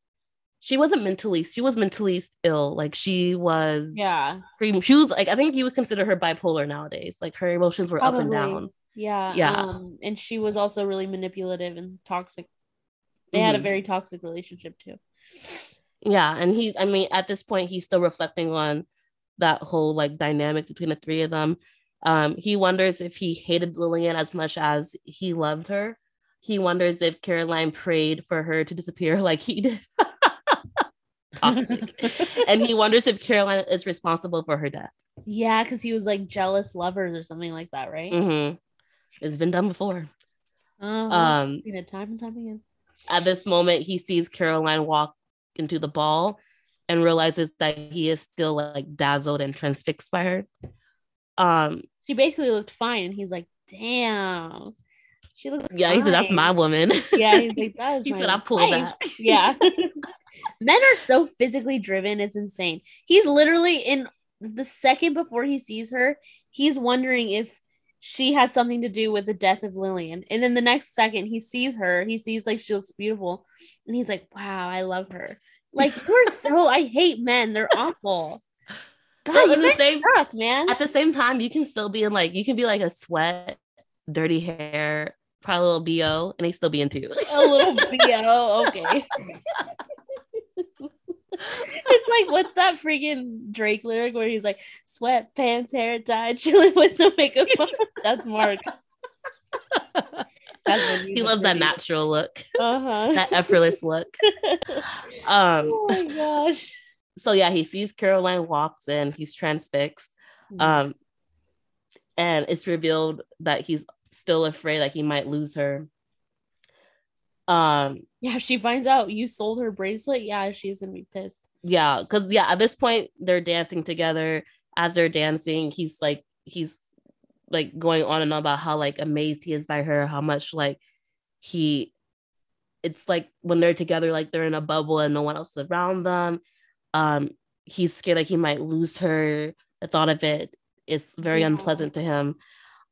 she wasn't mentally she was mentally ill like she was Yeah. she was like I think you would consider her bipolar nowadays like her emotions were up and down Yeah. Yeah. Um, and she was also really manipulative and toxic. They had a Mhm. very toxic relationship too. Yeah, and he's I mean at this point he's still reflecting on that whole like dynamic between the three of them. Um he wonders if he hated Lillian as much as he loved her. He wonders if Caroline prayed for her to disappear like he did. Toxic. and he wonders if Caroline is responsible for her death. yeah, because he was like jealous lovers or something like that, right? Mhm. It's been done before. Uh-huh. Um Seen it time and time again. at this moment he sees Caroline walk into the ball and realizes that he is still like dazzled and transfixed by her. Um She basically looked fine, and he's like, "Damn, she looks." Yeah, he said that's my woman. Yeah, he's like, "That is." he said I pulled wife." that. Yeah. Men are so physically driven, it's insane. He's literally in the second before he sees her, he's wondering if she had something to do with the death of Lillian. And then the next second he sees her, he sees like she looks beautiful, and he's like, Wow, I love her. Like you're so I hate men, they're awful. God, Well, you the same- suck, man. At the same time, you can still be in like you can be like a sweat, dirty hair, probably a little bo, and they still be into. a little bo, okay. it's like what's that freaking Drake lyric where he's like sweatpants, hair tied, chilling with no makeup on? That's Mark. That's he loves that natural look, Uh that effortless look. Um, oh my gosh. so yeah, he sees Caroline walks in, he's transfixed. Um, and it's revealed that he's still afraid that he might lose her. Um, yeah, she finds out you sold her bracelet. Yeah, she's gonna be pissed. yeah, because yeah, at this point they're dancing together. As they're dancing, he's like he's like going on and on about how like amazed he is by her, how much like he it's like when they're together, like they're in a bubble and no one else is around them. Um, he's scared like he might lose her, the thought of it is very Yeah. unpleasant to him.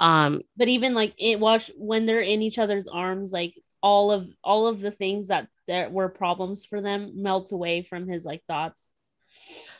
Um, but even like it watch when they're in each other's arms like all of all of the things that there were problems for them melt away from his like thoughts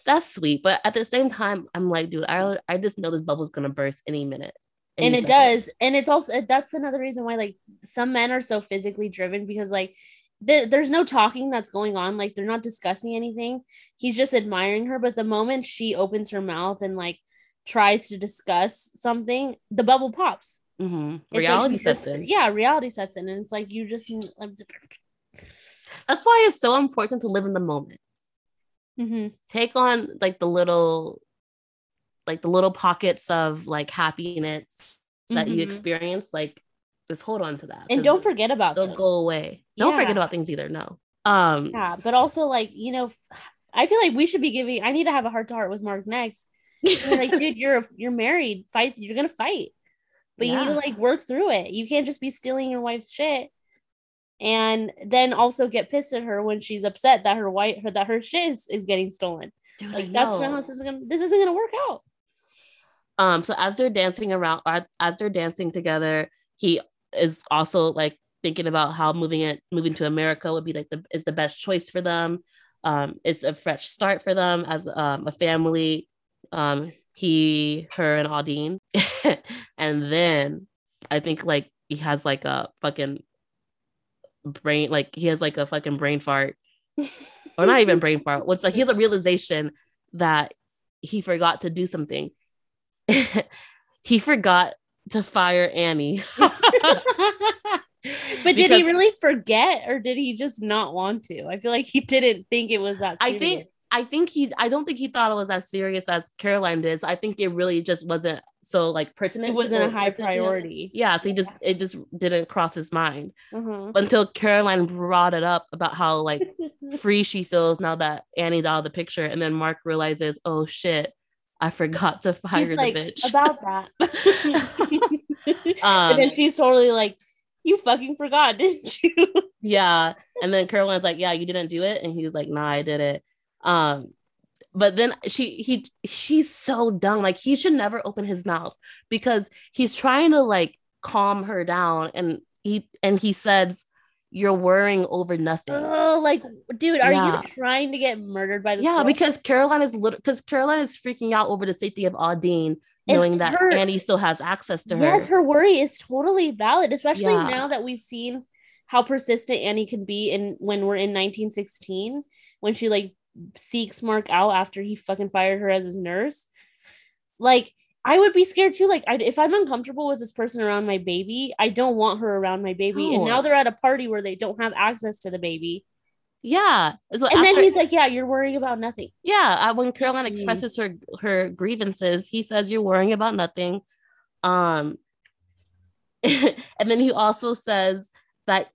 that's sweet, but at the same time, I'm like, dude, I I just know this bubble's gonna burst any minute. and it second. does and it's also that's another reason why like some men are so physically driven because like there there's no talking that's going on like they're not discussing anything he's just admiring her but the moment she opens her mouth and like tries to discuss something the bubble pops Mhm. It's like Reality sets just- in. yeah reality sets in and it's like you just That's why it's so important to live in the moment. Mhm. Take on like the little, like the little pockets of like happiness that you Mhm. experience. Like, just hold on to that. and don't forget about they'll those. go away. Don't forget about things either. No. Um. Yeah, but also like you know, I feel like we should be giving. I need to have a heart to heart with Mark next. Like, dude, you're you're married. Fight. You're gonna fight, but you need to like work through it. You can't just be stealing your wife's shit, and then also get pissed at her when she's upset that her wife her that her shit is, is getting stolen. Dude, Like that's not this is gonna. This isn't gonna work out. Um, so as they're dancing around, as they're dancing together, he is also like thinking about how moving it, moving to America would be like the is the best choice for them. Um, it's a fresh start for them as um, a family. Um, he, her, and Audine, and then I think like he has like a fucking brain, like he has like a fucking brain fart, or not even brain fart. What's like he has a realization that he forgot to do something. he forgot to fire Annie. But did he really forget, or did he just not want to? I feel like he didn't think it was that. I think serious. I think he I don't think he thought it was as serious as Caroline did. So I think it really just wasn't so like pertinent. it wasn't a high pertinent to him. priority. Yeah, so he just it just didn't cross his mind Uh-huh. until Caroline brought it up about how like free she feels now that Annie's out of the picture, and then Mark realizes, oh shit, I forgot to fire He's the like bitch. about that. Um, and then she's totally like, "You fucking forgot, didn't you?" yeah and then caroline's like yeah you didn't do it and he's like nah i did it um but then she he she's so dumb like he should never open his mouth because he's trying to like calm her down and he and he says you're worrying over nothing oh, like, dude, are Yeah. you trying to get murdered by this? yeah girl? because caroline is little because caroline is freaking out over the safety of audine And knowing that her- annie still has access to her yes, her worry is totally valid, especially Yeah. now that we've seen how persistent Annie can be in when we're in 1916 when she like seeks Mark out after he fucking fired her as his nurse. Like I would be scared too. Like I, if I'm uncomfortable with this person around my baby, I don't want her around my baby. And now they're at a party where they don't have access to the baby. yeah so And then he's like, "Yeah, you're worrying about nothing." yeah uh, when caroline Mm. expresses her her grievances he says you're worrying about nothing um and then he also says that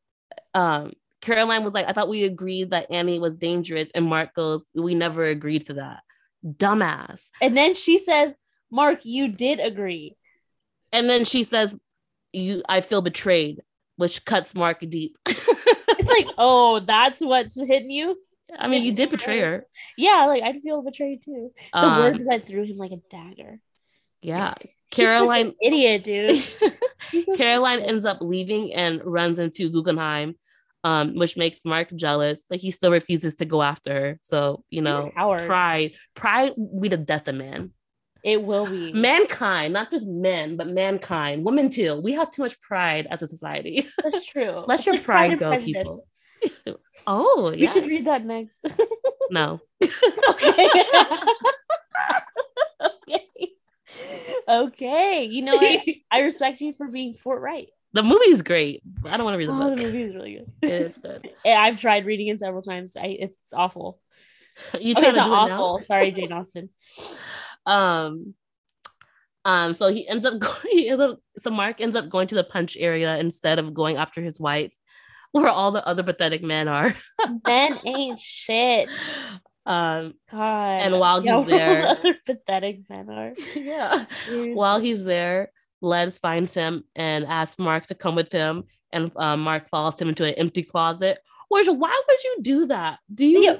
um caroline was like i thought we agreed that annie was dangerous and mark goes we never agreed to that dumbass And then she says, "Mark, you did agree." and then she says you i feel betrayed which cuts mark deep It's like, "Oh, that's what's hitting you." i mean you did betray her Yeah, like I'd feel betrayed too. The Um, words went through him like a dagger. yeah caroline idiot, dude. Caroline ends up leaving and runs into Guggenheim, um, which makes Mark jealous, but he still refuses to go after her. So, you know, pride, pride will be the death of man. It will be. Mankind, not just men, but mankind, women too. We have too much pride as a society. That's true. Let It's your like pride and go, Prejudice. people. oh, We yeah. should read that next. No. okay. okay. Okay. You know what? I respect you for being forthright. The movie's great. I don't want to read the Oh, the movie is really good. It is good. Yeah, I've tried reading it several times. I, it's awful. You Okay, it's to not do it now? awful. Sorry, Jane Austen. um um so he ends up going he ends up- so mark ends up going to the punch area instead of going after his wife where all the other pathetic men are Men ain't shit. um God. And while Yeah, he's there- other pathetic men are. yeah Seriously. while he's there les finds him and asks mark to come with him and um, mark follows him into an empty closet which why would you do that do you Yeah.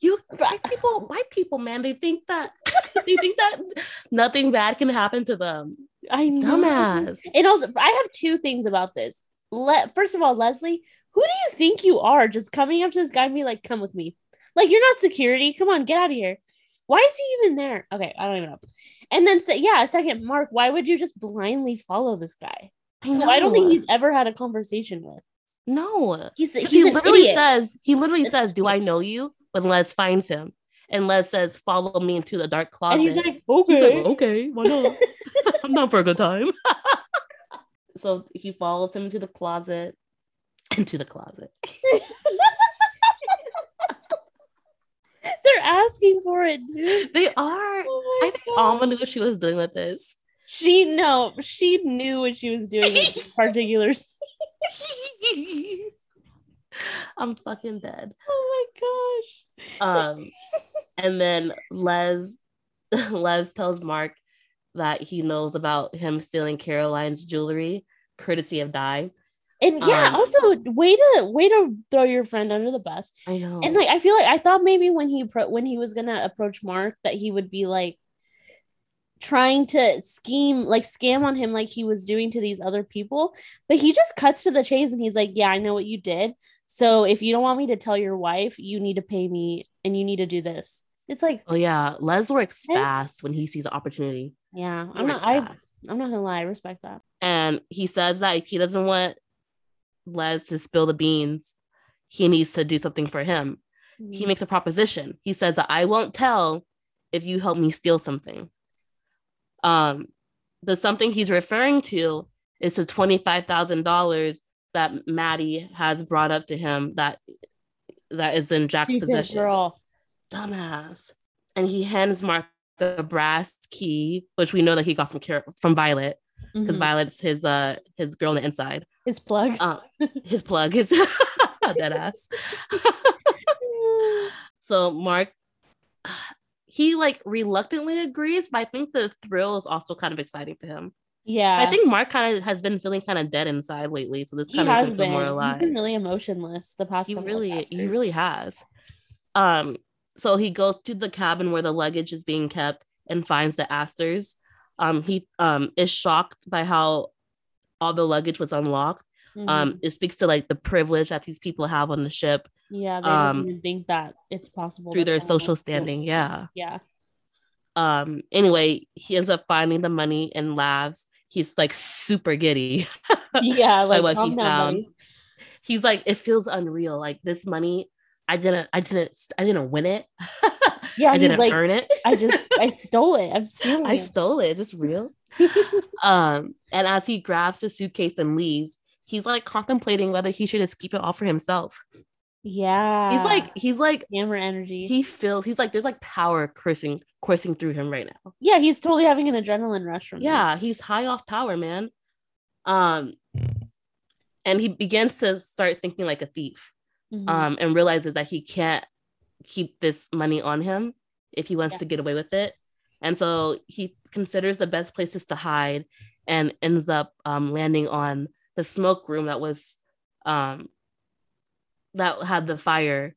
you white people white people man they think that they think that nothing bad can happen to them? I know. Dumbass. And also, I have two things about this. Let first of all, Leslie, who do you think you are? Just coming up to this guy and be like, "Come with me." Like you're not security. Come on, get out of here. Why is he even there? Okay, I don't even know. And then say, yeah, second, Mark, why would you just blindly follow this guy? I Who I don't think he's ever had a conversation with. no. He's, 'Cause he's he literally idiot. says, he literally says, "Do I know you?" When Les finds him, and Les says, "Follow me into the dark and closet." he's like, He's like, okay. okay, why not? I'm not for a good time. so he follows him into the closet. Into the closet. They're asking for it, dude. They are. Oh I think God. Alma knew what she was doing with this. She no, she knew what she was doing with this particular. scene. I'm fucking dead. Oh my gosh. Um, and then Les, Les tells Mark that he knows about him stealing Caroline's jewelry, courtesy of Di. And yeah, Um, also way to way to throw your friend under the bus. I know. And like I feel like I thought maybe when he pro- when he was gonna approach Mark that he would be like trying to scheme like scam on him like he was doing to these other people, but he just cuts to the chase and he's like, "Yeah, I know what you did. So if you don't want me to tell your wife, you need to pay me and you need to do this." It's like, oh yeah, Les works Yes. fast when he sees an opportunity. yeah, I'm not I. I'm not gonna lie, I respect that. and he says that if he doesn't want Les to spill the beans, he needs to do something for him. He makes a proposition. He says I won't tell if you help me steal something. Um, the something he's referring to is the twenty-five thousand dollars that Maddie has brought up to him that that is in Jack's possession. girl. Dumbass. And he hands Mark the brass key, which we know that he got from Car- from Violet because Mhm. Violet's his uh his girl on the inside. His plug. Uh, his plug is dead ass. so Mark, he like reluctantly agrees, but I think the thrill is also kind of exciting to him. yeah. I think Mark kind of has been feeling kind of dead inside lately, so this kind of makes him feel been. more He's alive. been really emotionless the past he really, he really has. Um, so he goes to the cabin where the luggage is being kept and finds the Astors. Um, he um is shocked by how all the luggage was unlocked. Mhm. Um, it speaks to like the privilege that these people have on the ship yeah, they um, even think that it's possible through their social standing. Yeah. Yeah. Um, anyway, he ends up finding the money and laughs. He's like super giddy. Yeah, like what he found. buddy. He's like, it feels unreal. Like this money, I didn't, I didn't, I didn't win it. Yeah, I didn't like, earn it. I just I stole it. I'm stealing I stole it. stole it. Is this real? um, and as he grabs the suitcase and leaves, he's like contemplating whether he should just keep it all for himself. yeah. He's like, he's like, hammer energy. he feels he's like there's like power coursing coursing through him right now. yeah, he's totally having an adrenaline rush from. Yeah, he's high off power, man. Um, and he begins to start thinking like a thief. Mhm. Um, and realizes that he can't keep this money on him if he wants Yeah. to get away with it. And so he considers the best places to hide and ends up um, landing on the smoke room that was um, that had the fire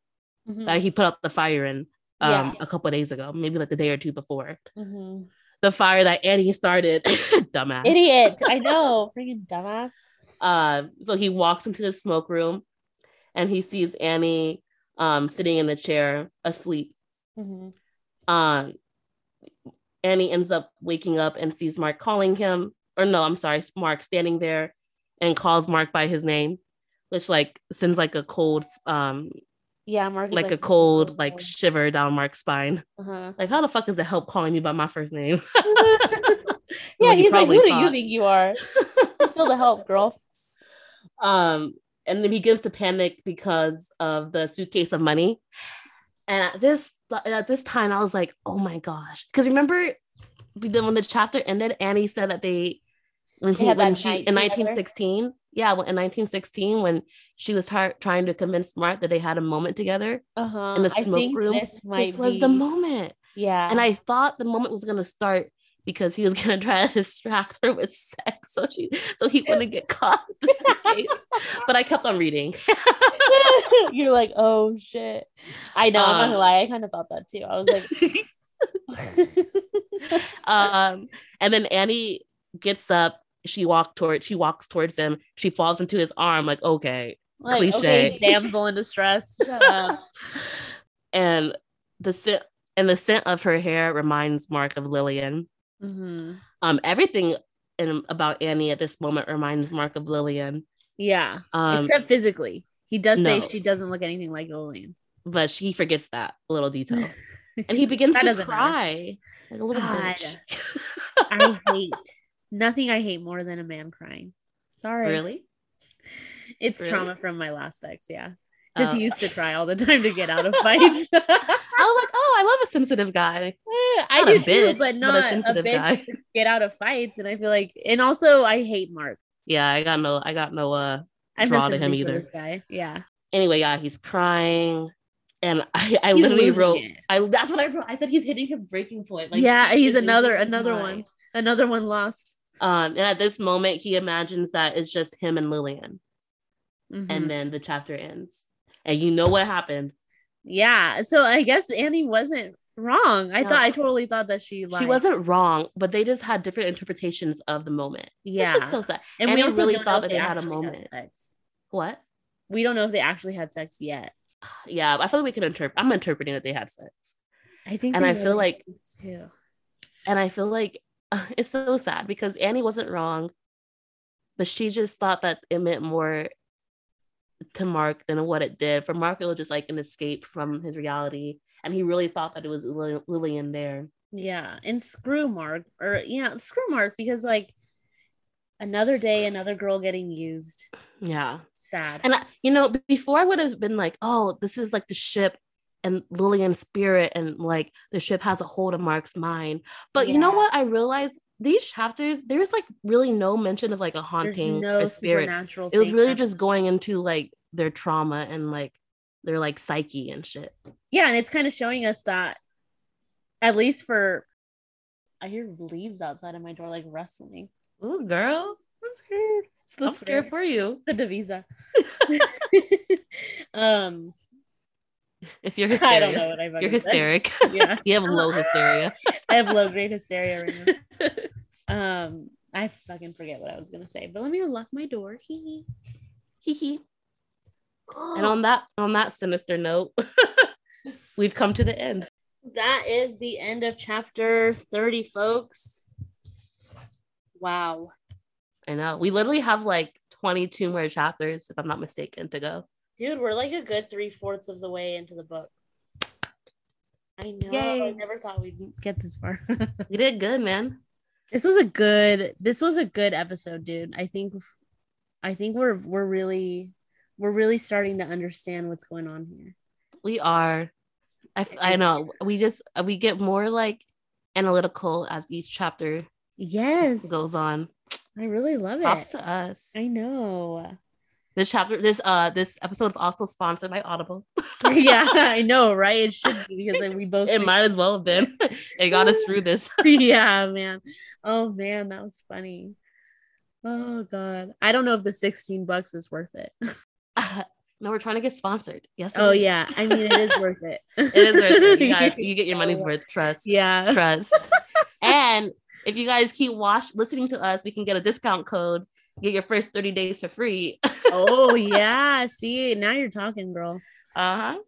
Mhm. that he put out the fire in um, Yeah. a couple of days ago, maybe like the day or two before. Mhm. The fire that Annie started, dumbass. idiot. I know, freaking dumbass. Um, so he walks into the smoke room and he sees Annie um, sitting in the chair asleep. Mhm. Um, Annie ends up waking up and sees Mark calling him, or no, I'm sorry, Mark standing there and calls Mark by his name, which like sends like a cold, um, Yeah, Mark. is like a cold like shiver down Mark's spine. Uh-huh. Like, how the fuck is the help calling me by my first name? yeah, he he's like, probably who do you think you are? You're still the help, girl. Um, and then he begins to panic because of the suitcase of money. And at this at this time, I was like, oh my gosh. Because remember the- when the chapter ended, Annie said that they when he when she in together? 1916, yeah, in 1916, when she was tar- trying to convince Mark that they had a moment together Uh-huh. in the smoke room. this This was the moment. Yeah. And I thought the moment was gonna start because he was gonna try to distract her with sex, so she so he wouldn't get caught. with the suitcase. but I kept on reading. You're like, oh shit. I know, I'm not Um, gonna lie, I kind of thought that too. I was like, um, and then Annie gets up. She walk toward. She walks towards him. She falls into his arm. Like okay, Like, Cliche. okay, damsel in distress. And the scent and the scent of her hair reminds Mark of Lillian. Mhm. Um, everything in, about Annie at this moment reminds Mark of Lillian. Yeah, Um, except physically. He does say she doesn't look anything like Lillian. but she forgets that little detail, and he begins to matter. cry like a little God. bitch. I hate nothing. I hate more than a man crying. Sorry, really? It's Really? trauma from my last ex. Yeah, because Oh. he used to cry all the time to get out of fights. I was like, oh, I love a sensitive guy. I Not do too, bitch, but but a not a, bitch get out of fights. And I feel like, and also I hate Mark. Yeah, I got no, I got no uh I have Draw to him either. This guy, yeah, anyway, yeah, he's crying. And I, I He's literally wrote it. I that's what I wrote. I said he's hitting his breaking point. Like yeah. He's hitting another another one, another one lost. Um, and at this moment, he imagines that it's just him and Lillian, Mhm. and then the chapter ends. And you know what happened? yeah, so I guess Annie wasn't wrong. I No. thought I totally thought that she lied. She wasn't wrong, but they just had different interpretations of the moment. Yeah, It's just so sad. and Annie we really thought that they had a moment. sex. What? We don't know if they actually had sex yet. Yeah, I feel like we can interpret. I'm interpreting that they had sex, I think, And I feel like- too. and I feel like it's so sad because Annie wasn't wrong, but she just thought that it meant more to Mark than what it did. For Mark, it was just like an escape from his reality, and he really thought that it was Lillian there. Yeah, and screw Mark, or yeah, screw Mark because like another day, another girl getting used. Yeah, Sad. and I, you know, before I would have been like, oh, this is like the ship and Lillian's spirit, and like the ship has a hold of Mark's mind. But you know what? I realized these chapters, there's like really no mention of like a haunting no a spirit. It was really just going into like their trauma and like their like psyche and shit. yeah, and it's kind of showing us that, at least for, I hear leaves outside of my door like rustling. Ooh, girl, I'm scared. I'm I'm scared for you. The divisa. um, It's your I hysteria. don't know what I fucking You're said. Yeah, you have low hysteria. I have low grade hysteria right now. Um, I fucking forget what I was gonna say, but let me unlock my door. Hee hee. Hee hee. And on that on that sinister note, we've come to the end. that is the end of chapter 30, folks. Wow. I know. We literally have like 22 more chapters, if I'm not mistaken, to go. Dude, we're like a good three fourths of the way into the book. I know. I never thought we'd get this far. We did good, man. this was a good this was a good episode, dude. I think I think we're we're really we're really starting to understand what's going on here. We are. I, I know. We just we get more like analytical as each chapter Yes. goes on. I really love Props it. to us. I know. This chapter, this uh, this episode is also sponsored by Audible. yeah, I know, right? It should be because like, we both It might as well have been. it got us through this. yeah, man. Oh man, that was funny. Oh god. I don't know if the 16 bucks is worth it. no, we're trying to get sponsored. Yes. Oh yeah. I mean it is worth it. it is worth it. You guys, you get your money's worth-. Trust. Yeah. Trust. and if you guys keep watch listening to us, we can get a discount code. Get your first 30 days for free. oh yeah. See, now you're talking, girl. Uh-huh.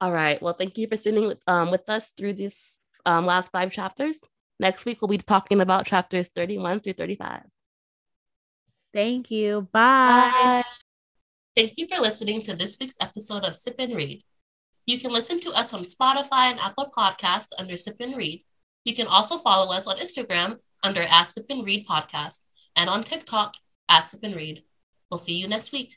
All right. Well, thank you for sitting with, um, with us through these um, last five chapters. Next week, we'll be talking about chapters 31 through 35. Thank you. Bye. Thank you for listening to this week's episode of Sip and Read. You can listen to us on Spotify and Apple Podcast under Sip and Read. You can also follow us on Instagram under at Sip and Read Podcast and on TikTok at Sip and Read. We'll see you next week.